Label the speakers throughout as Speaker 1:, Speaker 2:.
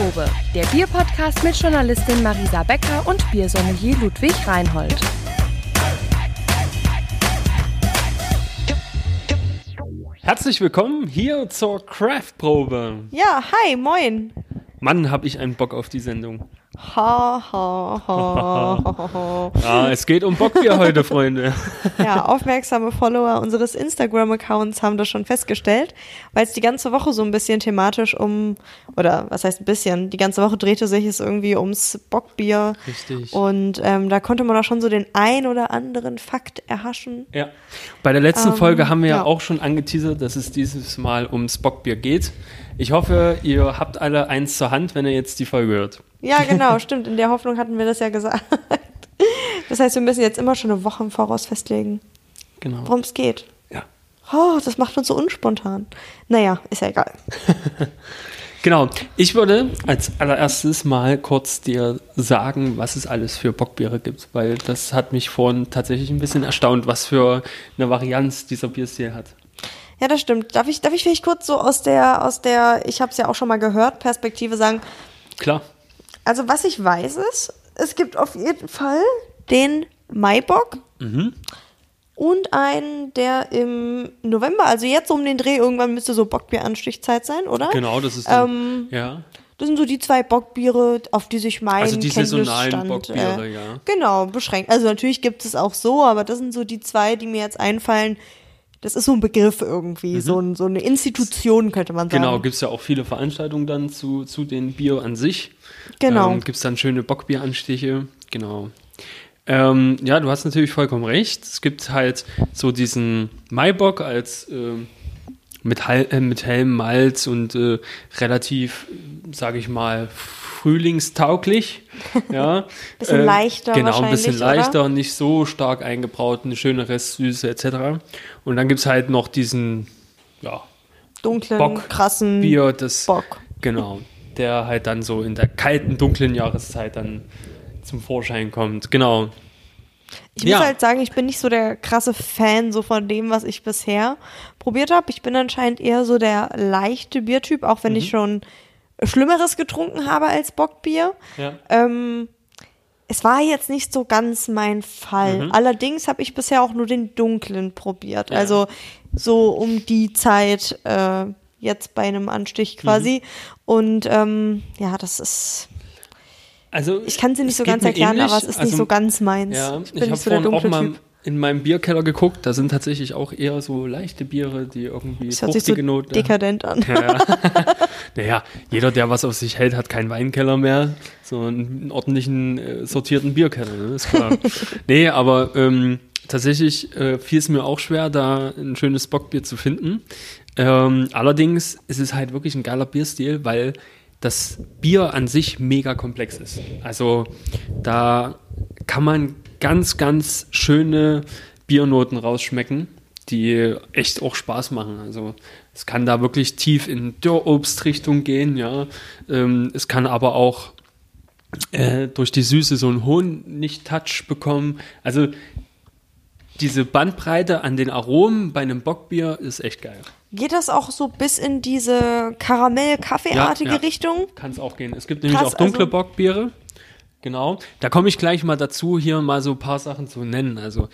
Speaker 1: Craftprobe, der Bierpodcast mit Journalistin Marisa Becker und Biersommelier Ludwig Reinhold.
Speaker 2: Herzlich willkommen hier zur Craftprobe.
Speaker 3: Ja, hi, moin.
Speaker 2: Mann, hab ich einen Bock auf die Sendung.
Speaker 3: Ha, ha, ha.
Speaker 2: Ja, es geht um Bockbier heute, Freunde.
Speaker 3: Ja, aufmerksame Follower unseres Instagram-Accounts haben das schon festgestellt, weil es die ganze Woche so ein bisschen thematisch um, oder was heißt ein bisschen, die ganze Woche drehte sich es irgendwie ums Bockbier.
Speaker 2: Richtig.
Speaker 3: Und ähm, da konnte man auch schon so den ein oder anderen Fakt erhaschen.
Speaker 2: Ja. Bei der letzten
Speaker 3: Ähm,
Speaker 2: Folge haben wir ja
Speaker 3: ja.
Speaker 2: auch schon angeteasert, dass es dieses Mal ums Bockbier geht. Ich hoffe, ihr habt alle eins zur Hand, wenn ihr jetzt die Folge hört.
Speaker 3: Ja, genau, stimmt. In der Hoffnung hatten wir das ja gesagt. Das heißt, wir müssen jetzt immer schon eine Woche im Voraus festlegen,
Speaker 2: Genau.
Speaker 3: worum es geht.
Speaker 2: Ja.
Speaker 3: Oh, das macht uns so unspontan. Naja, ist ja egal.
Speaker 2: Genau. Ich würde als allererstes mal kurz dir sagen, was es alles für Bockbiere gibt, weil das hat mich vorhin tatsächlich ein bisschen erstaunt, was für eine Varianz dieser Bierstil hat.
Speaker 3: Ja, das stimmt. Darf ich, darf ich vielleicht kurz so aus der, aus der, ich habe es ja auch schon mal gehört, Perspektive sagen,
Speaker 2: Klar.
Speaker 3: Also was ich weiß ist, es gibt auf jeden Fall den Maibock
Speaker 2: Mhm.
Speaker 3: und einen, der im November, also jetzt um den Dreh, irgendwann müsste so Bockbieranstichzeit sein, oder?
Speaker 2: Genau, das ist dann,
Speaker 3: Ähm,
Speaker 2: ja.
Speaker 3: Das sind so die zwei Bockbiere, auf die sich mein
Speaker 2: Also die saisonalen
Speaker 3: Kenntnisstand,
Speaker 2: Bockbiere,
Speaker 3: äh,
Speaker 2: ja.
Speaker 3: Genau, beschränkt. Also natürlich gibt es auch so, aber das sind so die zwei, die mir jetzt einfallen. Das ist so ein Begriff irgendwie, so, ein, so eine Institution könnte man sagen.
Speaker 2: Mhm. Genau, gibt es ja auch viele Veranstaltungen dann zu, zu den Bier an sich.
Speaker 3: Genau.
Speaker 2: Ähm, gibt es dann schöne Bockbieranstiche. Genau. Ähm, ja, du hast natürlich vollkommen recht. Es gibt halt so diesen Maibock als ähm, mit, Hal äh, mit hellem Malz und äh, relativ, sage ich mal, frühlingstauglich. Ja.
Speaker 3: Bisschen leichter
Speaker 2: Genau, ein bisschen
Speaker 3: wahrscheinlich, oder?
Speaker 2: leichter, nicht so stark eingebraut, eine schöne Restsüße etc. Und dann gibt es halt noch diesen, ja,
Speaker 3: Dunklen,
Speaker 2: Bock,
Speaker 3: krassen
Speaker 2: Bier, das
Speaker 3: Bock.
Speaker 2: Genau, der halt dann so in der kalten, dunklen Jahreszeit dann zum Vorschein kommt. Genau.
Speaker 3: Ich muss
Speaker 2: Ja.
Speaker 3: halt sagen, ich bin nicht so der krasse Fan so von dem, was ich bisher probiert habe. Ich bin anscheinend eher so der leichte Biertyp, auch wenn ich
Speaker 2: Mhm.
Speaker 3: schon Schlimmeres getrunken habe als Bockbier.
Speaker 2: Ja.
Speaker 3: Ähm, es war jetzt nicht so ganz mein Fall.
Speaker 2: Mhm.
Speaker 3: Allerdings habe ich bisher auch nur den dunklen probiert.
Speaker 2: Ja.
Speaker 3: Also so um die Zeit äh, jetzt bei einem Anstich
Speaker 2: Mhm.
Speaker 3: quasi. Und ähm, ja, das ist.
Speaker 2: Also
Speaker 3: Ich kann sie nicht so ganz erklären,
Speaker 2: ähnlich.
Speaker 3: aber es ist
Speaker 2: Also,
Speaker 3: nicht so ganz meins.
Speaker 2: Ja,
Speaker 3: ich
Speaker 2: ich,
Speaker 3: bin
Speaker 2: habe
Speaker 3: nicht so der
Speaker 2: vorhin auch
Speaker 3: dunkle
Speaker 2: mal
Speaker 3: Typ.
Speaker 2: in meinem Bierkeller geguckt. Da sind tatsächlich auch eher so leichte Biere, die irgendwie
Speaker 3: Das hört sich so
Speaker 2: fruchtige Noten.
Speaker 3: dekadent an.
Speaker 2: Ja, ja. naja, jeder, der was auf sich hält, hat keinen Weinkeller mehr, sondern einen ordentlichen äh, sortierten Bierkeller, ne? ist klar. nee, aber ähm, tatsächlich äh, fiel es mir auch schwer, da ein schönes Bockbier zu finden. Ähm, allerdings ist es halt wirklich ein geiler Bierstil, weil das Bier an sich mega komplex ist. Also da kann man ganz, ganz schöne Biernoten rausschmecken, die echt auch Spaß machen. Also es kann da wirklich tief in Dürrobstrichtung gehen, ja. Ähm, es kann aber auch äh, durch die Süße so einen Honig-Touch bekommen. Also diese Bandbreite an den Aromen bei einem Bockbier ist echt geil.
Speaker 3: Geht das auch so bis in diese Karamell-Kaffeeartige
Speaker 2: Ja, ja.
Speaker 3: Richtung?
Speaker 2: Kann es auch gehen. Es gibt nämlich
Speaker 3: Krass,
Speaker 2: auch dunkle
Speaker 3: also-
Speaker 2: Bockbiere. Genau. Da komme ich gleich mal dazu, hier mal so ein paar Sachen zu nennen. Also,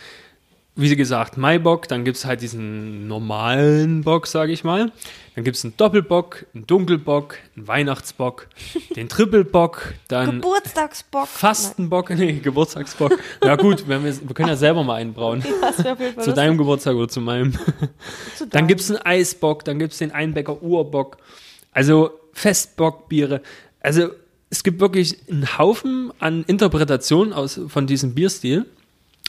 Speaker 2: wie gesagt, Maibock, dann gibt es halt diesen normalen Bock, sage ich mal. Dann gibt es einen Doppelbock, einen Dunkelbock, einen Weihnachtsbock, den Trippelbock, dann
Speaker 3: Geburtstagsbock.
Speaker 2: Fastenbock, nee, Geburtstagsbock. Ja gut, wir, wir können ja selber mal
Speaker 3: auf jeden Fall
Speaker 2: Zu deinem Geburtstag oder zu meinem.
Speaker 3: Zu
Speaker 2: Dann gibt es einen Eisbock, dann gibt es den Einbäcker Urbock. Also Festbockbiere. Also es gibt wirklich einen Haufen an Interpretationen aus, von diesem Bierstil.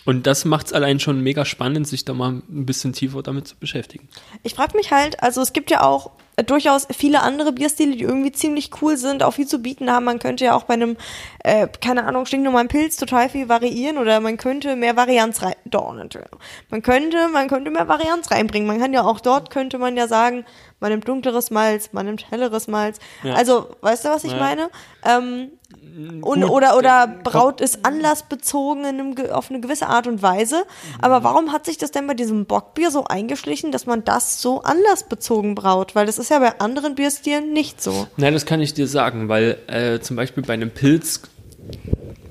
Speaker 2: Und das macht es allein schon mega spannend, sich da mal ein bisschen tiefer damit zu beschäftigen.
Speaker 3: Ich frage mich halt, also es gibt ja auch äh, durchaus viele andere Bierstile, die irgendwie ziemlich cool sind, auch viel zu bieten haben. Man könnte ja auch bei einem, äh, keine Ahnung, stinknormalen Pilz total viel variieren oder man könnte mehr Varianz rein. Doch, natürlich. Man könnte, man könnte mehr Varianz reinbringen. Man kann ja auch dort, könnte man ja sagen, man nimmt dunkleres Malz, man nimmt helleres Malz.
Speaker 2: Ja.
Speaker 3: Also, weißt du, was ich
Speaker 2: Ja.
Speaker 3: meine? Ähm, Und,
Speaker 2: Gut,
Speaker 3: oder, oder
Speaker 2: der-
Speaker 3: braut ist anlassbezogen in einem, auf eine gewisse Art und Weise. Aber warum hat sich das denn bei diesem Bockbier so eingeschlichen, dass man das so anlassbezogen braut? Weil das ist ja bei anderen Bierstilen nicht so.
Speaker 2: Nein, das kann ich dir sagen, weil äh, zum Beispiel bei einem Pilz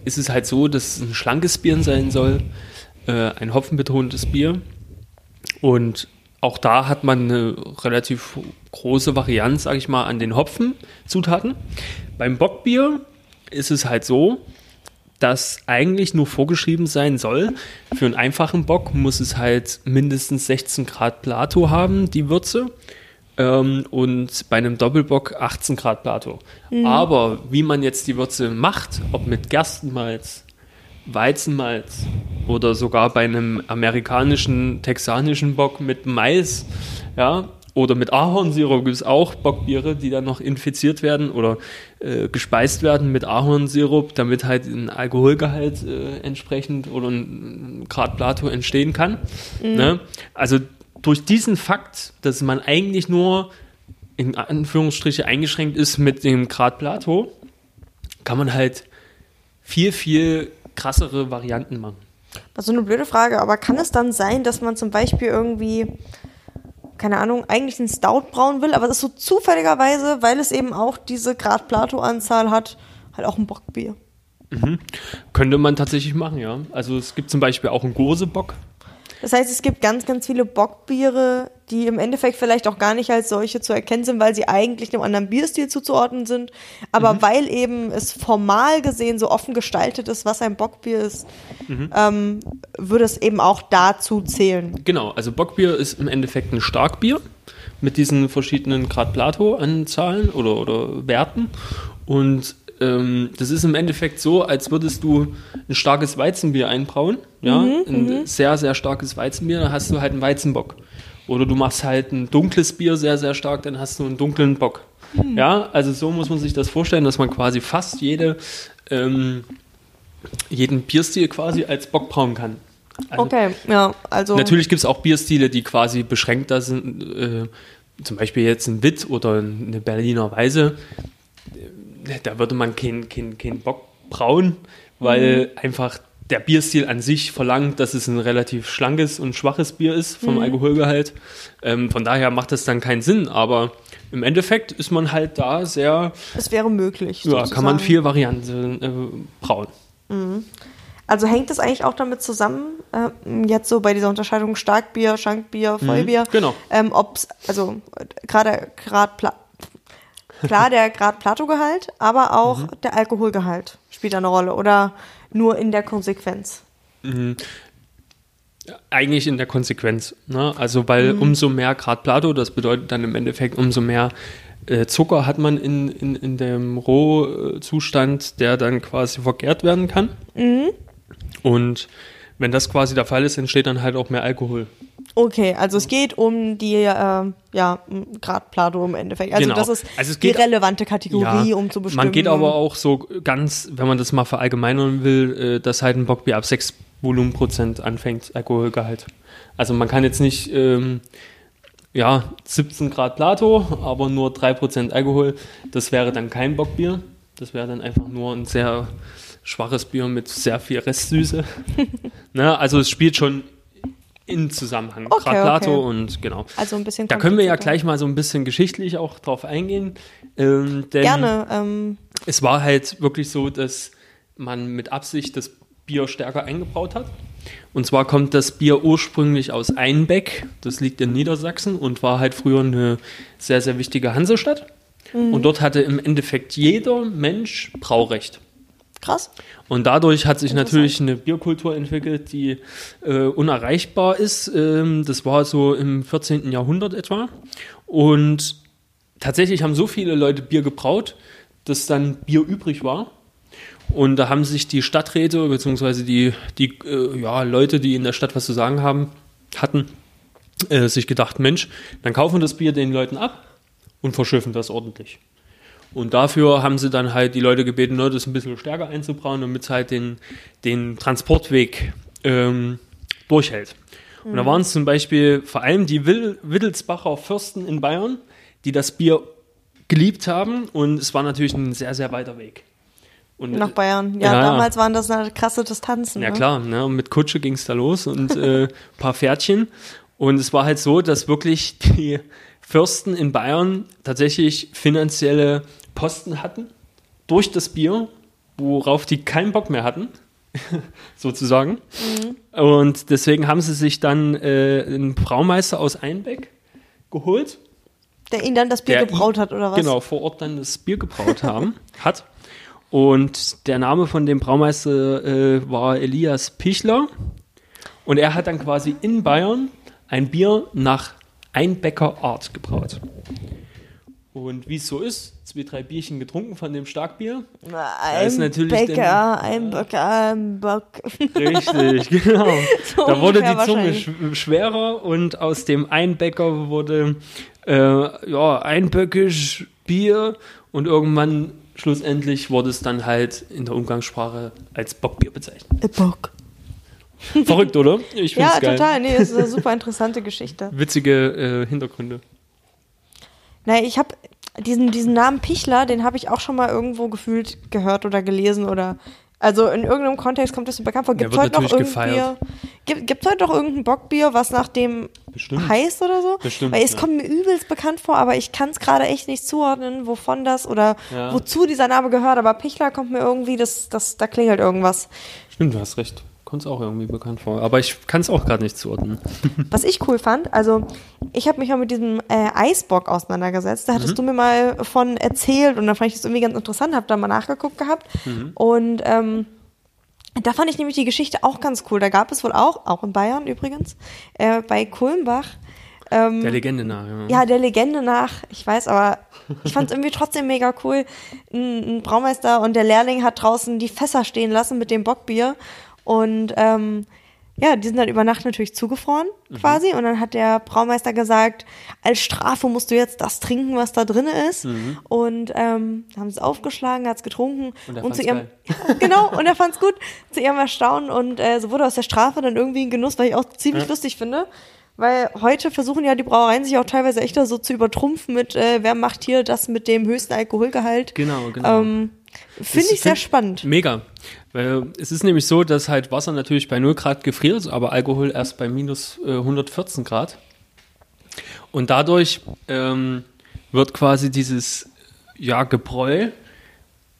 Speaker 2: ist es halt so, dass es ein schlankes Bier sein soll, äh, ein hopfenbetontes Bier. Und auch da hat man eine relativ große Varianz, sage ich mal, an den Hopfenzutaten. Beim Bockbier ist es halt so, dass eigentlich nur vorgeschrieben sein soll, für einen einfachen Bock muss es halt mindestens 16 Grad Plato haben, die Würze. Ähm, und bei einem Doppelbock 18 Grad Plato. Aber wie man jetzt die Würze macht, ob mit Gerstenmalz, Weizenmalz oder sogar bei einem amerikanischen, texanischen Bock mit Mais, ja, oder mit Ahornsirup gibt es auch Bockbiere, die dann noch infiziert werden oder äh, gespeist werden mit Ahornsirup, damit halt ein Alkoholgehalt äh, entsprechend oder ein Grad Plato entstehen kann. Ne? Also durch diesen Fakt, dass man eigentlich nur in Anführungsstriche eingeschränkt ist mit dem Grad Plato, kann man halt viel, viel krassere Varianten machen.
Speaker 3: Das ist so eine blöde Frage, aber kann es dann sein, dass man zum Beispiel irgendwie, keine Ahnung, eigentlich einen Stout brauen will, aber das ist so zufälligerweise, weil es eben auch diese Grad Plato-Anzahl hat, halt auch ein Bockbier.
Speaker 2: Könnte man tatsächlich machen, ja. Also es gibt zum Beispiel auch einen Gosebock.
Speaker 3: Das heißt, es gibt ganz, ganz viele Bockbiere, die im Endeffekt vielleicht auch gar nicht als solche zu erkennen sind, weil sie eigentlich einem anderen Bierstil zuzuordnen sind. Aber weil eben es formal gesehen so offen gestaltet ist, was ein Bockbier ist, ähm, würde es eben auch dazu zählen.
Speaker 2: Genau, also Bockbier ist im Endeffekt ein Starkbier mit diesen verschiedenen Grad Plato-Anzahlen oder, oder Werten. Und ähm, das ist im Endeffekt so, als würdest du ein starkes Weizenbier einbrauen. Ja, ein sehr, sehr starkes Weizenbier, dann hast du halt einen Weizenbock. Oder du machst halt ein dunkles Bier sehr, sehr stark, dann hast du einen dunklen Bock. Ja, also so muss man sich das vorstellen, dass man quasi fast jede, ähm, jeden Bierstil quasi als Bock brauen kann. Also
Speaker 3: Okay, ja, also.
Speaker 2: Natürlich gibt es auch Bierstile, die quasi beschränkter sind. Äh, zum Beispiel jetzt ein Witt oder eine Berliner Weise. Da würde man keinen kein, kein Bock brauen, weil einfach der Bierstil an sich verlangt, dass es ein relativ schlankes und schwaches Bier ist vom Alkoholgehalt. Ähm, von daher macht das dann keinen Sinn. Aber im Endeffekt ist man halt da sehr,
Speaker 3: Es wäre möglich.
Speaker 2: ja, kann man
Speaker 3: sozusagen.
Speaker 2: viel Varianten äh, brauen.
Speaker 3: Also hängt das eigentlich auch damit zusammen, äh, jetzt so bei dieser Unterscheidung Starkbier, Schankbier, Vollbier,
Speaker 2: genau.
Speaker 3: ähm, ob's, also äh, gerade klar der Grad Plato-Gehalt, aber auch
Speaker 2: Mhm.
Speaker 3: der Alkoholgehalt spielt eine Rolle oder nur in der Konsequenz.
Speaker 2: Eigentlich in der Konsequenz. Ne? Also, weil umso mehr Grad Plato, das bedeutet dann im Endeffekt, umso mehr äh, Zucker hat man in, in, in dem Rohzustand, der dann quasi vergärt werden kann. Und wenn das quasi der Fall ist, entsteht dann halt auch mehr Alkohol.
Speaker 3: Okay, also es geht um die äh, ja, Grad Plato im Endeffekt. Also
Speaker 2: Genau.
Speaker 3: das ist
Speaker 2: Also
Speaker 3: die relevante Kategorie,
Speaker 2: Ja,
Speaker 3: um zu bestimmen.
Speaker 2: Man geht aber auch so ganz, wenn man das mal verallgemeinern will, äh, dass halt ein Bockbier ab 6 Volumenprozent anfängt, Alkoholgehalt. Also man kann jetzt nicht, ähm, ja, 17 Grad Plato, aber nur 3% Alkohol. Das wäre dann kein Bockbier. Das wäre dann einfach nur ein sehr schwaches Bier mit sehr viel Restsüße. ne? Also es spielt schon in Zusammenhang.
Speaker 3: Okay,
Speaker 2: Grad Plato
Speaker 3: okay.
Speaker 2: und genau.
Speaker 3: Also ein bisschen
Speaker 2: Da können wir ja gleich mal so ein bisschen geschichtlich auch drauf eingehen. Ähm, denn
Speaker 3: Gerne. Ähm,
Speaker 2: es war halt wirklich so, dass man mit Absicht das Bier stärker eingebraut hat. Und zwar kommt das Bier ursprünglich aus Einbeck, das liegt in Niedersachsen und war halt früher eine sehr, sehr wichtige Hansestadt. Und dort hatte im Endeffekt jeder Mensch Braurecht.
Speaker 3: Krass.
Speaker 2: Und dadurch hat sich natürlich eine Bierkultur entwickelt, die äh, unerreichbar ist. Ähm, das war so im 14. Jahrhundert etwa. Und tatsächlich haben so viele Leute Bier gebraut, dass dann Bier übrig war. Und da haben sich die Stadträte beziehungsweise die, die äh, ja, Leute, die in der Stadt was zu sagen haben, hatten, äh, sich gedacht, Mensch, dann kaufen wir das Bier den Leuten ab und verschiffen das ordentlich. Und dafür haben sie dann halt die Leute gebeten, ne, das ein bisschen stärker einzubrauen, damit es halt den, den Transportweg ähm, durchhält. Und da waren es zum Beispiel vor allem die Wittelsbacher Fürsten in Bayern, die das Bier geliebt haben. Und es war natürlich ein sehr, sehr weiter Weg. Und,
Speaker 3: Nach Bayern. Ja,
Speaker 2: Ja,
Speaker 3: damals waren das eine krasse Distanzen.
Speaker 2: Ja
Speaker 3: ne?
Speaker 2: klar, ne? mit Kutsche ging es da los und äh, ein paar Pferdchen. Und es war halt so, dass wirklich die Fürsten in Bayern tatsächlich finanzielle Posten hatten durch das Bier, worauf die keinen Bock mehr hatten, sozusagen. Und deswegen haben sie sich dann äh, einen Braumeister aus Einbeck geholt,
Speaker 3: Der ihn dann das Bier gebraut hat, oder was?
Speaker 2: Genau, vor Ort dann das Bier gebraut haben, hat. Und der Name von dem Braumeister äh, war Elias Pichler. Und er hat dann quasi in Bayern ein Bier nach Einbecker Art gebraut. Und wie es so ist, zwei, drei Bierchen getrunken von dem Starkbier.
Speaker 3: Ein
Speaker 2: ist natürlich
Speaker 3: Bäcker, ein Bäcker, ein Bock.
Speaker 2: Richtig, genau.
Speaker 3: So
Speaker 2: da wurde die Zunge sch schwerer und aus dem Einbäcker wurde äh, ja, einböckisch Bier und irgendwann schlussendlich wurde es dann halt in der Umgangssprache als Bockbier bezeichnet.
Speaker 3: Ein Bock.
Speaker 2: Verrückt, oder? Ich
Speaker 3: Ja,
Speaker 2: geil.
Speaker 3: total. Nee, das ist eine super interessante Geschichte.
Speaker 2: Witzige äh, Hintergründe.
Speaker 3: Naja, ich habe diesen, diesen Namen Pichler, den habe ich auch schon mal irgendwo gefühlt gehört oder gelesen oder. Also in irgendeinem Kontext kommt das mir bekannt vor. Gibt es heute noch irgendein. Bier? Gibt es heute noch irgendein Bockbier, was nach dem
Speaker 2: Bestimmt.
Speaker 3: heißt oder so?
Speaker 2: Bestimmt,
Speaker 3: Weil es
Speaker 2: ja.
Speaker 3: kommt mir übelst bekannt vor, aber ich kann es gerade echt nicht zuordnen, wovon das oder
Speaker 2: Ja.
Speaker 3: wozu dieser Name gehört. Aber Pichler kommt mir irgendwie, das, das, da klingelt irgendwas.
Speaker 2: Stimmt, du hast recht. Kommt es auch irgendwie bekannt vor. Aber ich kann es auch gerade nicht zuordnen.
Speaker 3: Was ich cool fand, also ich habe mich mal mit diesem äh, Eisbock auseinandergesetzt. Da hattest du mir mal von erzählt und dann fand ich das irgendwie ganz interessant, habe da mal nachgeguckt gehabt. Und ähm, da fand ich nämlich die Geschichte auch ganz cool. Da gab es wohl auch, auch in Bayern übrigens, äh, bei Kulmbach, ähm,
Speaker 2: Der Legende nach. Ja.
Speaker 3: ja, der Legende nach, ich weiß, aber ich fand es irgendwie trotzdem mega cool. Ein, ein Braumeister und der Lehrling hat draußen die Fässer stehen lassen mit dem Bockbier. Und ähm, ja, die sind dann über Nacht natürlich zugefroren
Speaker 2: Mhm.
Speaker 3: quasi. Und dann hat der Braumeister gesagt, als Strafe musst du jetzt das trinken, was da drin ist. Und ähm, haben es aufgeschlagen, hat es getrunken.
Speaker 2: Und er
Speaker 3: zu ihrem. Ja, genau, und er fand's gut. Zu ihrem Erstaunen. Und äh, so wurde aus der Strafe dann irgendwie ein Genuss, weil ich auch ziemlich lustig finde. Weil heute versuchen ja die Brauereien sich auch teilweise echt da so zu übertrumpfen mit, äh, wer macht hier das mit dem höchsten Alkoholgehalt.
Speaker 2: Genau, genau.
Speaker 3: Ähm, Finde ich sehr spannend.
Speaker 2: Mega. Weil es ist nämlich so, dass halt Wasser natürlich bei 0 Grad gefriert, aber Alkohol erst bei minus äh, 114 Grad. Und dadurch ähm, wird quasi dieses ja, Gebräu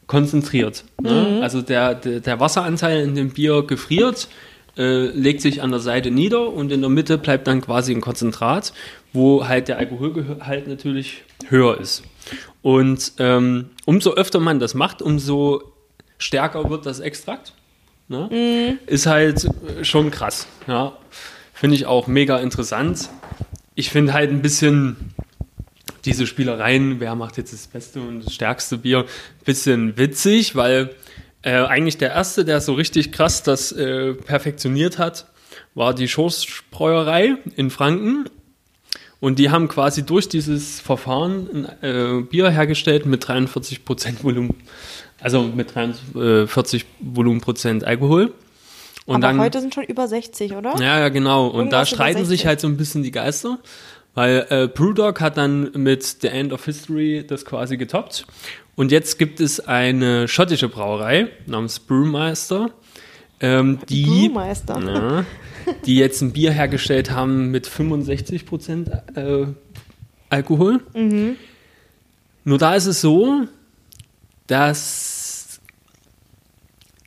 Speaker 2: konzentriert. Ne? Also der, der, der Wasseranteil in dem Bier gefriert, äh, legt sich an der Seite nieder und in der Mitte bleibt dann quasi ein Konzentrat, wo halt der Alkoholgehalt natürlich höher ist. Und ähm, umso öfter man das macht, umso stärker wird das Extrakt. Ne? Ist halt schon krass. Ja? Finde ich auch mega interessant. Ich finde halt ein bisschen diese Spielereien, wer macht jetzt das beste und das stärkste Bier, ein bisschen witzig, weil äh, eigentlich der erste, der so richtig krass das äh, perfektioniert hat, war die Schoßbräuerei in Franken. Und die haben quasi durch dieses Verfahren ein äh, Bier hergestellt mit 43% Volumen, also mit 43 Volumenprozent Alkohol. Und
Speaker 3: Aber
Speaker 2: dann,
Speaker 3: heute sind schon über 60, oder?
Speaker 2: ja, ja, genau. Und da
Speaker 3: Irgendwas über
Speaker 2: streiten
Speaker 3: 60.
Speaker 2: sich halt so ein bisschen die Geister, weil äh, Brewdog hat dann mit The End of History das quasi getoppt. Und jetzt gibt es eine schottische Brauerei namens Brewmeister, ähm, die,
Speaker 3: Brewmeister.
Speaker 2: ja, die jetzt ein Bier hergestellt haben mit 65 Prozent äh, Alkohol.
Speaker 3: Mhm.
Speaker 2: Nur da ist es so, dass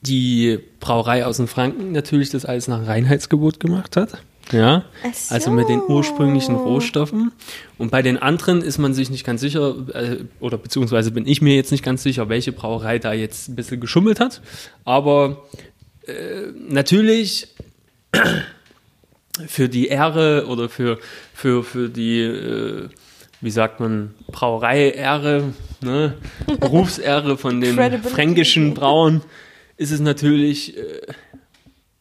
Speaker 2: die Brauerei aus dem Franken natürlich das alles nach Reinheitsgebot gemacht hat. Ja,
Speaker 3: so.
Speaker 2: also mit den ursprünglichen Rohstoffen. Und bei den anderen ist man sich nicht ganz sicher, äh, oder beziehungsweise bin ich mir jetzt nicht ganz sicher, welche Brauerei da jetzt ein bisschen geschummelt hat. Aber äh, natürlich für die Ehre oder für, für, für die, äh, wie sagt man, Brauerei-Ehre, ne? Berufsehre von den fränkischen Brauern ist es natürlich äh,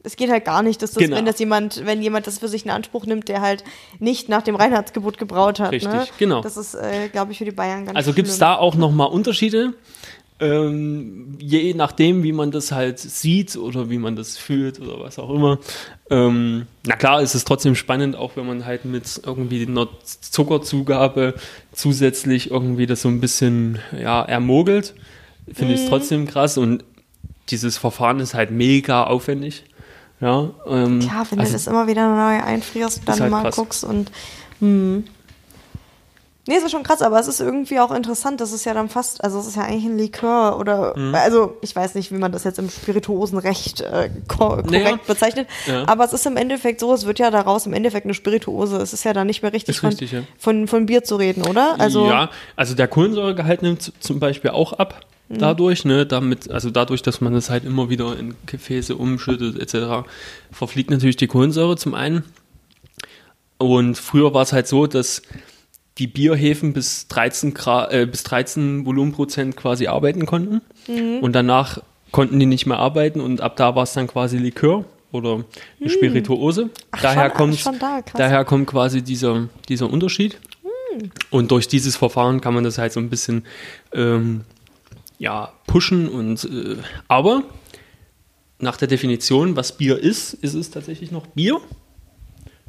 Speaker 3: Es geht halt gar nicht, dass das,
Speaker 2: Genau.
Speaker 3: wenn das jemand, wenn jemand das für sich in Anspruch nimmt, der halt nicht nach dem Reinheitsgebot gebraut hat.
Speaker 2: Richtig,
Speaker 3: ne?
Speaker 2: genau.
Speaker 3: Das ist, äh, glaube ich, für die Bayern ganz
Speaker 2: Also gibt es da auch nochmal Unterschiede, ähm, je nachdem, wie man das halt sieht oder wie man das fühlt oder was auch immer. Ähm, na klar, ist es trotzdem spannend, auch wenn man halt mit irgendwie einer Zuckerzugabe zusätzlich irgendwie das so ein bisschen ja, ermogelt. Finde ich es trotzdem krass und dieses Verfahren ist halt mega aufwendig. Ja, ähm,
Speaker 3: Klar, wenn
Speaker 2: also
Speaker 3: du das immer wieder neu einfrierst und dann
Speaker 2: halt
Speaker 3: mal
Speaker 2: krass.
Speaker 3: guckst und. Hm. Nee, es ist schon krass, aber es ist irgendwie auch interessant. Das ist ja dann fast, also es ist ja eigentlich ein Likör oder,
Speaker 2: Mhm.
Speaker 3: also ich weiß nicht, wie man das jetzt im Spirituosenrecht äh, ko korrekt
Speaker 2: Naja.
Speaker 3: bezeichnet,
Speaker 2: Ja.
Speaker 3: aber es ist im Endeffekt so, es wird ja daraus im Endeffekt eine Spirituose. Es ist ja dann nicht mehr richtig, von,
Speaker 2: richtig, ja.
Speaker 3: von, von Bier zu reden, oder? Also,
Speaker 2: ja, also der Kohlensäuregehalt nimmt zum Beispiel auch ab
Speaker 3: Mhm.
Speaker 2: dadurch, ne, damit, also dadurch, dass man das halt immer wieder in Gefäße umschüttet etc., verfliegt natürlich die Kohlensäure zum einen. Und früher war es halt so, dass die Bierhefen bis 13, Grad, äh, bis 13 Volumenprozent quasi arbeiten konnten.
Speaker 3: Mhm.
Speaker 2: Und danach konnten die nicht mehr arbeiten und ab da war es dann quasi Likör oder eine Spirituose.
Speaker 3: Mhm. Ach,
Speaker 2: daher
Speaker 3: schon-
Speaker 2: kommt
Speaker 3: schon da,
Speaker 2: daher kommt quasi dieser, dieser Unterschied. Und durch dieses Verfahren kann man das halt so ein bisschen ähm, ja, pushen und äh, aber nach der Definition, was Bier ist, ist es tatsächlich noch Bier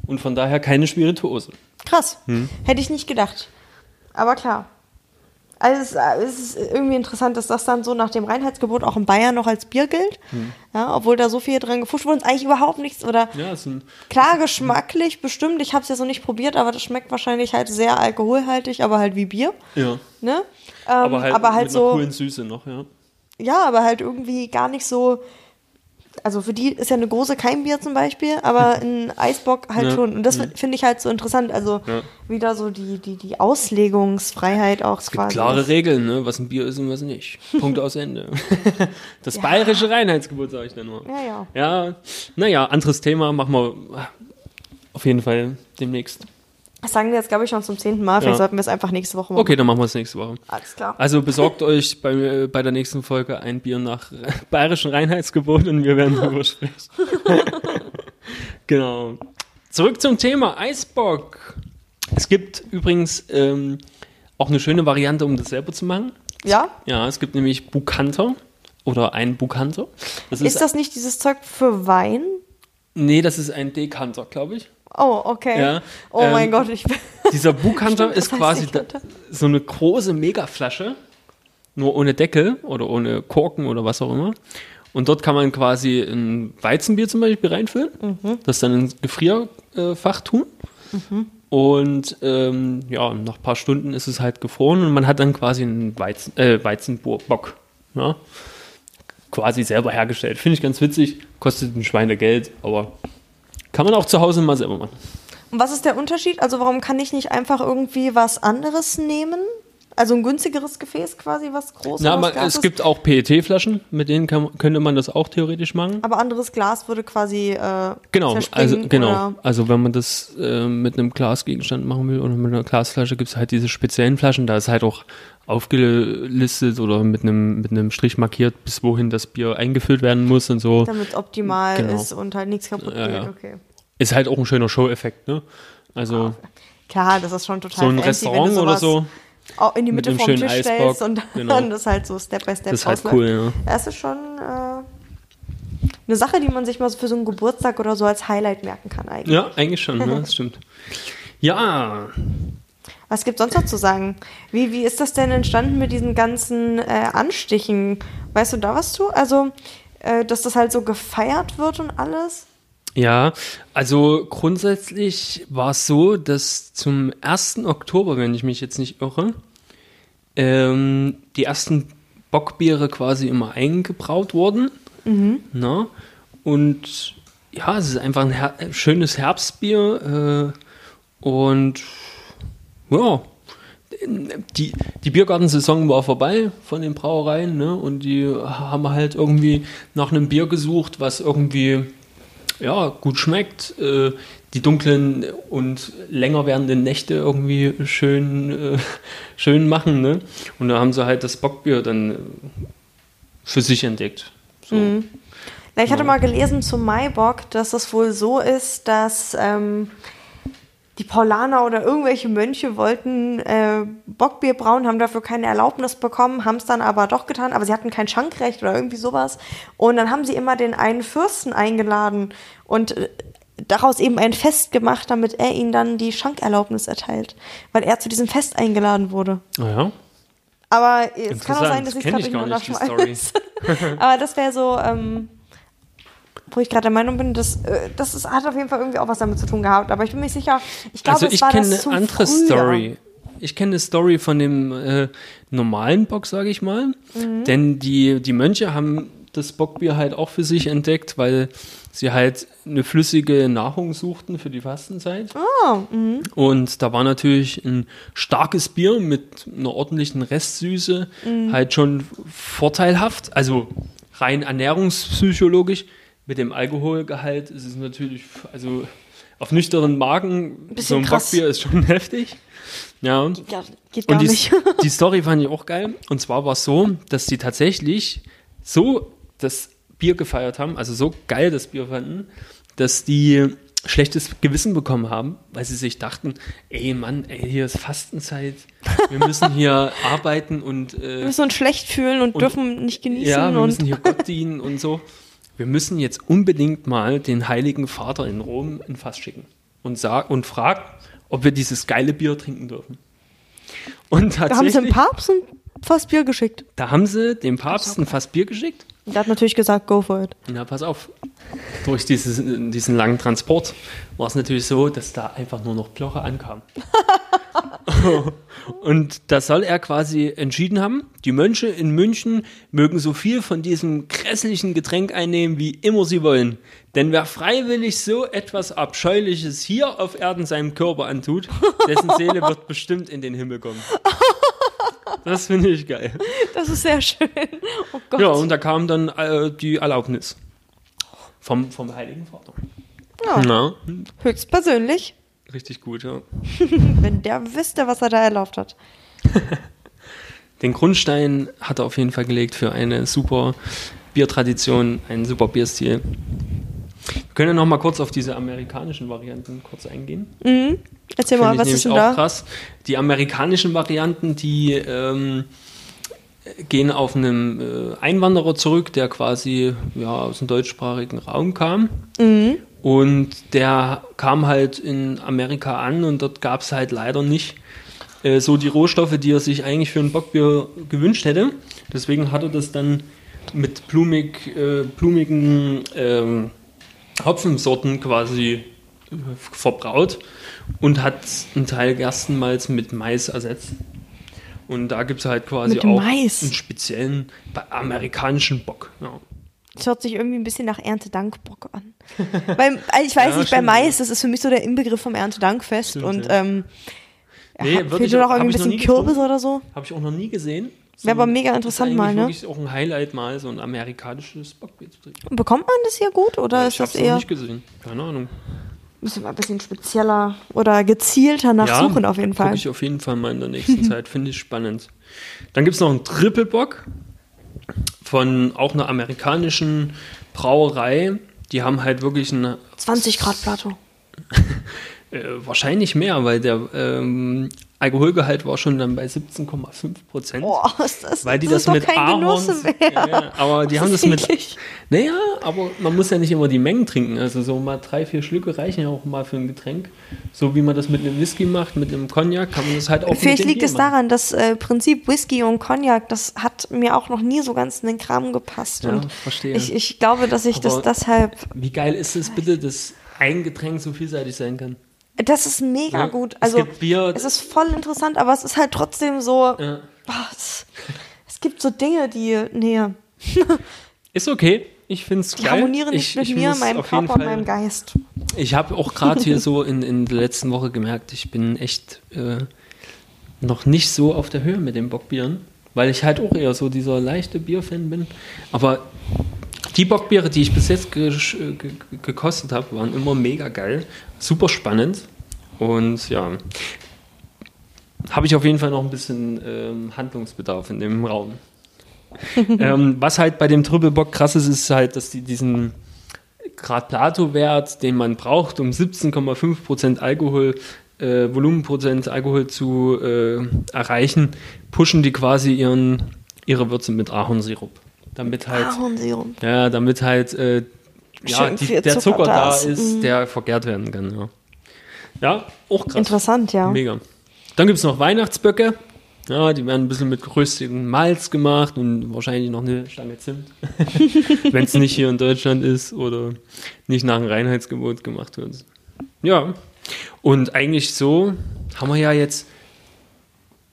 Speaker 2: und von daher keine Spirituose.
Speaker 3: Krass.
Speaker 2: Hm.
Speaker 3: Hätte ich nicht gedacht. Aber klar. Also es, es ist irgendwie interessant, dass das dann so nach dem Reinheitsgebot auch in Bayern noch als Bier gilt.
Speaker 2: Hm.
Speaker 3: Ja, obwohl da so viel dran gefuscht wurde und eigentlich überhaupt nichts. Oder
Speaker 2: Ja, es sind
Speaker 3: klar, geschmacklich bestimmt. Ich habe es ja so nicht probiert, aber das schmeckt wahrscheinlich halt sehr alkoholhaltig, aber halt wie Bier.
Speaker 2: ja,
Speaker 3: Ne? Ähm,
Speaker 2: aber halt,
Speaker 3: aber halt
Speaker 2: mit einer
Speaker 3: so.
Speaker 2: coolen Süße noch, ja.
Speaker 3: Ja, aber halt irgendwie gar nicht so. Also für die ist ja eine große Keimbier zum Beispiel, aber ein Eisbock halt
Speaker 2: Ja.
Speaker 3: schon. Und das finde ich halt so interessant. Also
Speaker 2: Ja.
Speaker 3: wieder so die, die, die Auslegungsfreiheit auch
Speaker 2: Es gibt klare Regeln, ne, was ein Bier ist und was nicht. Punkt aus Ende. Das bayerische Reinheitsgebot, sage ich dann nur.
Speaker 3: Ja, ja.
Speaker 2: Ja, naja, anderes Thema, machen wir auf jeden Fall demnächst.
Speaker 3: Das sagen wir jetzt, glaube ich, schon zum zehnten Mal. Vielleicht
Speaker 2: Ja.
Speaker 3: sollten wir es einfach nächste Woche machen.
Speaker 2: Okay, dann machen wir es nächste Woche.
Speaker 3: Alles klar.
Speaker 2: Also besorgt euch bei, äh, bei der nächsten Folge ein Bier nach bayerischen Reinheitsgebot und wir werden darüber sprechen. genau. Zurück zum Thema Eisbock. Es gibt übrigens ähm, auch eine schöne Variante, um das selber zu machen.
Speaker 3: Ja?
Speaker 2: Ja, es gibt nämlich Bukanter oder ein Bukanter. Das
Speaker 3: Ist das nicht dieses Zeug für Wein?
Speaker 2: Nee, das ist ein Dekanter, glaube ich.
Speaker 3: Oh, okay.
Speaker 2: Ja,
Speaker 3: oh mein
Speaker 2: ähm,
Speaker 3: Gott, ich bin.
Speaker 2: Dieser
Speaker 3: Stimmt,
Speaker 2: ist quasi da, so eine große Megaflasche, nur ohne Deckel oder ohne Korken oder was auch immer. Und dort kann man quasi ein Weizenbier zum Beispiel reinfüllen,
Speaker 3: Mhm.
Speaker 2: das dann ins Gefrierfach tun. Und ähm, ja, nach ein paar Stunden ist es halt gefroren und man hat dann quasi einen Weizen, äh, Weizenbock. Ja? Quasi selber hergestellt. Finde ich ganz witzig, kostet ein Schweinegeld, aber kann man auch zu Hause mal selber machen.
Speaker 3: Und was ist der Unterschied? Also, warum kann ich nicht einfach irgendwie was anderes nehmen? Also ein günstigeres Gefäß quasi, was groß
Speaker 2: Na, man, es gibt auch PET-Flaschen, mit denen kann, könnte man das auch theoretisch machen.
Speaker 3: Aber anderes Glas würde quasi äh,
Speaker 2: Genau, also genau. Also wenn man das äh, mit einem Glasgegenstand machen will oder mit einer Glasflasche, gibt es halt diese speziellen Flaschen. Da ist halt auch aufgelistet oder mit einem mit einem Strich markiert, bis wohin das Bier eingefüllt werden muss und so.
Speaker 3: damit optimal
Speaker 2: Genau.
Speaker 3: ist und halt nichts kaputt
Speaker 2: Ja,
Speaker 3: geht.
Speaker 2: ja.
Speaker 3: Okay.
Speaker 2: Ist halt auch ein schöner Show-Effekt, ne? Also
Speaker 3: Klar, das ist schon total
Speaker 2: so ein
Speaker 3: fancy,
Speaker 2: Restaurant oder so,
Speaker 3: auch in die
Speaker 2: mit
Speaker 3: Mitte vom Tisch
Speaker 2: Eisbock,
Speaker 3: stellst und
Speaker 2: genau.
Speaker 3: dann das halt so Step by Step
Speaker 2: das ist halt cool, ja.
Speaker 3: Das ist schon äh, eine Sache, die man sich mal so für so einen Geburtstag oder so als Highlight merken kann eigentlich.
Speaker 2: Ja, eigentlich schon, ne? Das stimmt. Ja,
Speaker 3: Was gibt sonst noch zu sagen? Wie, wie ist das denn entstanden mit diesen ganzen äh, Anstichen? Weißt du da was zu? Also, äh, dass das halt so gefeiert wird und alles?
Speaker 2: Ja, also grundsätzlich war es so, dass zum 1. Oktober, wenn ich mich jetzt nicht irre, ähm, die ersten Bockbiere quasi immer eingebraut wurden. Na? Und ja, es ist einfach ein her schönes Herbstbier. Äh, und ja, die, die Biergartensaison war vorbei von den Brauereien, ne? Und die haben halt irgendwie nach einem Bier gesucht, was irgendwie ja, gut schmeckt, äh, die dunklen und länger werdenden Nächte irgendwie schön, äh, schön machen. Ne? Und da haben sie halt das Bockbier dann für sich entdeckt. So.
Speaker 3: Na, ich hatte mal gelesen zum Maibock, dass es wohl so ist, dass ähm, die Paulaner oder irgendwelche Mönche wollten äh, Bockbier brauen, haben dafür keine Erlaubnis bekommen, haben es dann aber doch getan, aber sie hatten kein Schankrecht oder irgendwie sowas. Und dann haben sie immer den einen Fürsten eingeladen und äh, daraus eben ein Fest gemacht, damit er ihnen dann die Schankerlaubnis erteilt, weil er zu diesem Fest eingeladen wurde.
Speaker 2: Naja,
Speaker 3: Aber es kann auch sein, dass ich
Speaker 2: kenn
Speaker 3: gerade
Speaker 2: nicht.
Speaker 3: Aber das wäre so, ähm, wo ich gerade der Meinung bin, dass, äh, das ist, hat auf jeden Fall irgendwie auch was damit zu tun gehabt. Aber ich bin mir sicher, ich glaube,
Speaker 2: Also ich kenne
Speaker 3: das
Speaker 2: eine andere
Speaker 3: Frühjahr.
Speaker 2: Story. Ich kenne eine Story von dem äh, normalen Bock, sage ich mal.
Speaker 3: Mhm.
Speaker 2: Denn die, die Mönche haben das Bockbier halt auch für sich entdeckt, weil sie halt eine flüssige Nahrung suchten für die Fastenzeit.
Speaker 3: Oh, mhm.
Speaker 2: Und da war natürlich ein starkes Bier mit einer ordentlichen Restsüße
Speaker 3: Mhm.
Speaker 2: halt schon vorteilhaft. Also rein ernährungspsychologisch. Mit dem Alkoholgehalt ist es natürlich, also auf nüchternen Magen,
Speaker 3: Bisschen
Speaker 2: so ein
Speaker 3: krass.
Speaker 2: Bockbier ist schon heftig. Ja.
Speaker 3: Ja, geht gar
Speaker 2: Und die,
Speaker 3: nicht.
Speaker 2: die Story fand ich auch geil. Und zwar war es so, dass die tatsächlich so das Bier gefeiert haben, also so geil das Bier fanden, dass die schlechtes Gewissen bekommen haben, weil sie sich dachten, ey Mann, ey, hier ist Fastenzeit, wir müssen hier arbeiten und
Speaker 3: Wir
Speaker 2: äh,
Speaker 3: müssen uns schlecht fühlen und,
Speaker 2: Und-
Speaker 3: dürfen nicht genießen.
Speaker 2: ja, wir
Speaker 3: und
Speaker 2: müssen hier Gott dienen und so. Wir müssen jetzt unbedingt mal den Heiligen Vater in Rom in Fass schicken und, sag, und fragen, ob wir dieses geile Bier trinken dürfen. Und
Speaker 3: da haben sie dem Papst ein Fass Bier geschickt.
Speaker 2: da haben sie dem Papst ein Fass Bier geschickt.
Speaker 3: Und der hat natürlich gesagt, go for it.
Speaker 2: Na, pass auf. Durch dieses, diesen langen Transport war es natürlich so, dass da einfach nur noch Ploche ankam. Und da soll er quasi entschieden haben, die Mönche in München mögen so viel von diesem grässlichen Getränk einnehmen, wie immer sie wollen. Denn wer freiwillig so etwas Abscheuliches hier auf Erden seinem Körper antut, dessen Seele wird bestimmt in den Himmel kommen. Das finde ich geil.
Speaker 3: Das ist sehr schön. Oh Gott.
Speaker 2: Ja, und da kam dann äh, die Erlaubnis vom, vom Heiligen Vater.
Speaker 3: Ja.
Speaker 2: Na,
Speaker 3: Höchstpersönlich,
Speaker 2: richtig gut, ja.
Speaker 3: wenn der wüsste, was er da erlaubt hat.
Speaker 2: Den Grundstein hat er auf jeden Fall gelegt für eine super Biertradition, einen super Bierstil. Wir können ja noch mal kurz auf diese amerikanischen Varianten kurz eingehen.
Speaker 3: Erzähl
Speaker 2: Finde
Speaker 3: mal, was ist denn
Speaker 2: auch
Speaker 3: da?
Speaker 2: krass. Die amerikanischen Varianten, die ähm, gehen auf einen äh, Einwanderer zurück, der quasi ja, aus dem deutschsprachigen Raum kam.
Speaker 3: Mhm.
Speaker 2: Und der kam halt in Amerika an und dort gab es halt leider nicht äh, so die Rohstoffe, die er sich eigentlich für ein Bockbier gewünscht hätte. Deswegen hat er das dann mit blumig, äh, blumigen ähm, Hopfensorten quasi äh, verbraut und hat einen Teil Gerstenmalz mit Mais ersetzt. Und da gibt es halt quasi auch
Speaker 3: Mais?
Speaker 2: einen speziellen amerikanischen Bock. Ja.
Speaker 3: Das hört sich irgendwie ein bisschen nach Erntedankbock an. Beim, ich weiß
Speaker 2: Ja,
Speaker 3: nicht, bei. Mais, das ist für mich so der Inbegriff vom Erntedankfest.
Speaker 2: Stimmt,
Speaker 3: und
Speaker 2: ja.
Speaker 3: ähm, ja,
Speaker 2: Nee,
Speaker 3: fehlt
Speaker 2: wirklich,
Speaker 3: dir noch irgendwie ein bisschen Kürbis oder so?
Speaker 2: Habe ich auch noch nie gesehen.
Speaker 3: Wäre aber
Speaker 2: So,
Speaker 3: mega
Speaker 2: ist
Speaker 3: interessant mal, ne?
Speaker 2: wirklich auch ein Highlight mal, so ein amerikanisches Bockbier zu trinken.
Speaker 3: Bekommt man das hier gut oder ist
Speaker 2: ich habe
Speaker 3: das
Speaker 2: es noch
Speaker 3: eher
Speaker 2: nicht gesehen. Keine Ahnung.
Speaker 3: müssen wir ein bisschen spezieller oder gezielter nachsuchen auf jeden Fall.
Speaker 2: gucke ich auf jeden Fall mal in der nächsten Zeit. Finde ich spannend. Dann gibt es noch einen Triple-Bock von auch einer amerikanischen Brauerei. Die haben halt wirklich eine
Speaker 3: 20 Grad Plato.
Speaker 2: Äh, wahrscheinlich mehr, weil der ähm, Alkoholgehalt war schon dann bei 17,5 Prozent.
Speaker 3: Boah, ist das,
Speaker 2: Weil die
Speaker 3: das,
Speaker 2: das, mit
Speaker 3: kein
Speaker 2: Ahorn. Ja, ja, aber die haben das mit. Naja, aber man muss ja nicht immer die Mengen trinken. Also so mal drei, vier Schlücke reichen ja auch mal für ein Getränk. So wie man das mit einem Whisky macht, mit einem Cognac, kann man das halt auch
Speaker 3: Vielleicht liegt es
Speaker 2: machen.
Speaker 3: daran, dass äh, Prinzip Whisky und Cognac, das hat mir auch noch nie so ganz in den Kram gepasst.
Speaker 2: Ja,
Speaker 3: und
Speaker 2: verstehe.
Speaker 3: Ich, ich glaube, dass ich das
Speaker 2: Aber-
Speaker 3: deshalb.
Speaker 2: Wie geil ist es bitte, dass ein Getränk so vielseitig sein kann?
Speaker 3: Das ist mega
Speaker 2: Ja,
Speaker 3: gut.
Speaker 2: es
Speaker 3: Also
Speaker 2: gibt Bier-
Speaker 3: es ist voll interessant, aber es ist halt trotzdem so.
Speaker 2: Ja.
Speaker 3: boah, es, es gibt so Dinge, die. Nee,
Speaker 2: Ist okay. Ich finde es
Speaker 3: die
Speaker 2: geil.
Speaker 3: harmonieren nicht
Speaker 2: ich,
Speaker 3: mit
Speaker 2: ich
Speaker 3: mir, meinem Körper und meinem Geist.
Speaker 2: Ich habe auch gerade hier so in, in der letzten Woche gemerkt, ich bin echt äh, noch nicht so auf der Höhe mit den Bockbieren, weil ich halt auch eher so dieser leichte Bierfan bin. Aber die Bockbiere, die ich bis jetzt ge ge ge gekostet habe, waren immer mega geil, super spannend und ja, habe ich auf jeden Fall noch ein bisschen ähm, Handlungsbedarf in dem Raum. ähm, was halt bei dem Trippelbock krass ist, ist halt, dass die diesen Grad Plato-Wert, den man braucht, um 17,5% Alkohol, äh, Volumenprozent Alkohol zu äh, erreichen, pushen die quasi ihren, ihre Würze mit Ahornsirup. Damit halt,
Speaker 3: Ahornsirup.
Speaker 2: ja, damit halt äh, ja, die, der
Speaker 3: Zucker da ist, Mhm.
Speaker 2: der vergärt werden kann. Ja, ja auch krass.
Speaker 3: Interessant, ja.
Speaker 2: Mega. Dann gibt es noch Weihnachtsböcke. Ja, die werden ein bisschen mit geröstigem Malz gemacht und wahrscheinlich noch eine Stange Zimt. Wenn es nicht hier in Deutschland ist oder nicht nach dem Reinheitsgebot gemacht wird. Ja, und eigentlich so haben wir ja jetzt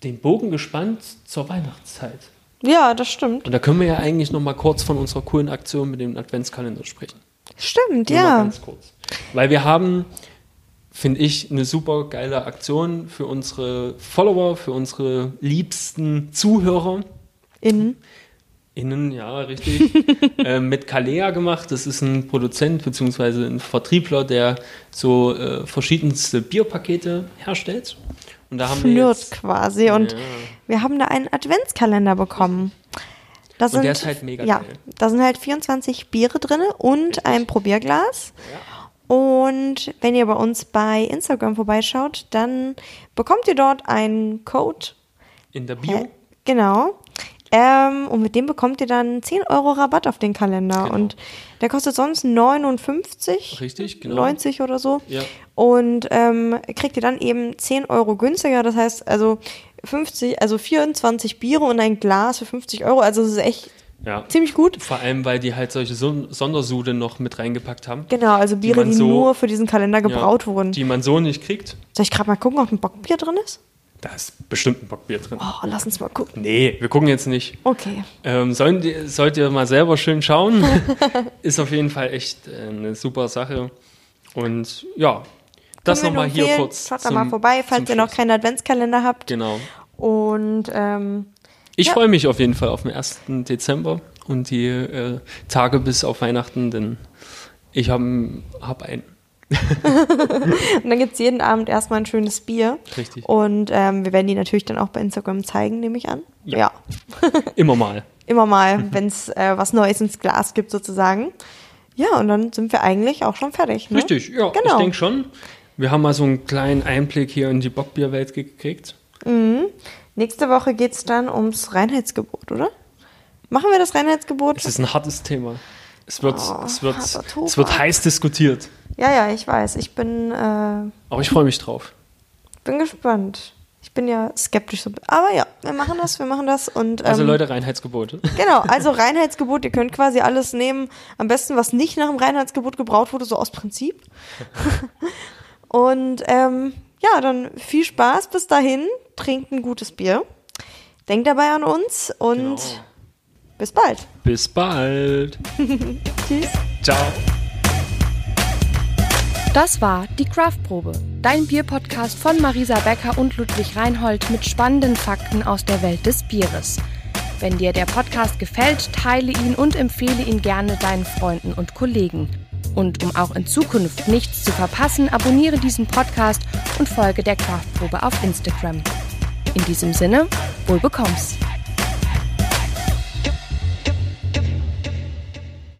Speaker 2: den Bogen gespannt zur Weihnachtszeit.
Speaker 3: Ja, das stimmt.
Speaker 2: Und da können wir ja eigentlich noch mal kurz von unserer coolen Aktion mit dem Adventskalender sprechen.
Speaker 3: Stimmt,
Speaker 2: Nur
Speaker 3: ja.
Speaker 2: ganz kurz. Weil wir haben, finde ich, eine super geile Aktion für unsere Follower, für unsere liebsten Zuhörer.
Speaker 3: Innen.
Speaker 2: Innen, ja, richtig. ähm, mit Kalea gemacht. Das ist ein Produzent bzw. ein Vertriebler, der so äh, verschiedenste Bierpakete herstellt. Und da haben wir
Speaker 3: Flirt
Speaker 2: jetzt,
Speaker 3: quasi. Und
Speaker 2: Ja.
Speaker 3: wir haben da einen Adventskalender bekommen. Da
Speaker 2: Und der ist halt mega
Speaker 3: ja,
Speaker 2: geil.
Speaker 3: Da sind halt 24 Biere drin und ein Probierglas. Und wenn ihr bei uns bei Instagram vorbeischaut, dann bekommt ihr dort einen Code.
Speaker 2: in der Bio.
Speaker 3: Genau. Ähm, und mit dem bekommt ihr dann 10 Euro Rabatt auf den Kalender.
Speaker 2: Genau.
Speaker 3: Und der kostet sonst 59,
Speaker 2: Richtig, genau.
Speaker 3: 90 oder so.
Speaker 2: Ja.
Speaker 3: Und ähm, kriegt ihr dann eben 10 Euro günstiger. Das heißt also 50, also 24 Biere und ein Glas für 50 Euro. Also es ist echt
Speaker 2: Ja.
Speaker 3: ziemlich gut.
Speaker 2: Vor allem, weil die halt solche Son Sondersude noch mit reingepackt haben.
Speaker 3: Genau, also Biere,
Speaker 2: man
Speaker 3: die,
Speaker 2: so-
Speaker 3: nur für diesen Kalender gebraut
Speaker 2: ja,
Speaker 3: wurden.
Speaker 2: Die man so nicht kriegt.
Speaker 3: Soll ich gerade mal gucken, ob ein Bockbier drin ist?
Speaker 2: Da ist bestimmt ein Bockbier drin.
Speaker 3: Oh, lass uns mal gucken.
Speaker 2: Nee, wir gucken jetzt nicht.
Speaker 3: Okay.
Speaker 2: Ähm, sollen die, sollt ihr mal selber schön schauen. ist auf jeden Fall echt äh, eine super Sache. Und ja, das nochmal hier kurz.
Speaker 3: Schaut da mal vorbei, falls ihr noch keinen Adventskalender habt.
Speaker 2: Genau.
Speaker 3: Und ähm,
Speaker 2: Ich
Speaker 3: Ja.
Speaker 2: freue mich auf jeden Fall auf den 1. Dezember und die äh, Tage bis auf Weihnachten, denn ich habe hab einen.
Speaker 3: Und dann gibt es jeden Abend erstmal ein schönes Bier.
Speaker 2: Richtig.
Speaker 3: Und ähm, wir werden die natürlich dann auch bei Instagram zeigen, nehme ich an.
Speaker 2: Ja.
Speaker 3: Ja.
Speaker 2: Immer mal.
Speaker 3: Immer mal, wenn es äh, was Neues ins Glas gibt, sozusagen. Ja, und dann sind wir eigentlich auch schon fertig. Ne?
Speaker 2: Richtig, ja, ich
Speaker 3: Genau.
Speaker 2: denke schon. Wir haben mal so einen kleinen Einblick hier in die Bockbierwelt gekriegt.
Speaker 3: Nächste Woche geht es dann ums Reinheitsgebot, oder? Machen wir das Reinheitsgebot?
Speaker 2: Es ist ein hartes Thema. Es wird,
Speaker 3: Oh,
Speaker 2: es wird, es wird heiß diskutiert.
Speaker 3: Ja, ja, ich weiß. Ich bin, äh,
Speaker 2: Aber ich freue mich drauf.
Speaker 3: bin gespannt. Ich bin ja skeptisch. Aber ja, wir machen das, wir machen das. Und, ähm,
Speaker 2: Also Leute, Reinheitsgebote.
Speaker 3: Genau, also Reinheitsgebot, ihr könnt quasi alles nehmen. Am besten, was nicht nach dem Reinheitsgebot gebraut wurde, so aus Prinzip. Und ähm, ja, dann viel Spaß bis dahin. Trinkt ein gutes Bier. Denkt dabei an uns und
Speaker 2: Genau.
Speaker 3: bis bald.
Speaker 2: Bis bald.
Speaker 3: Tschüss.
Speaker 2: Ciao.
Speaker 1: Das war die Craftprobe, dein Bierpodcast von Marisa Becker und Ludwig Reinhold mit spannenden Fakten aus der Welt des Bieres. Wenn dir der Podcast gefällt, teile ihn und empfehle ihn gerne deinen Freunden und Kollegen. Und um auch in Zukunft nichts zu verpassen, abonniere diesen Podcast und folge der Craftprobe auf Instagram. In diesem Sinne, wohl bekomm's.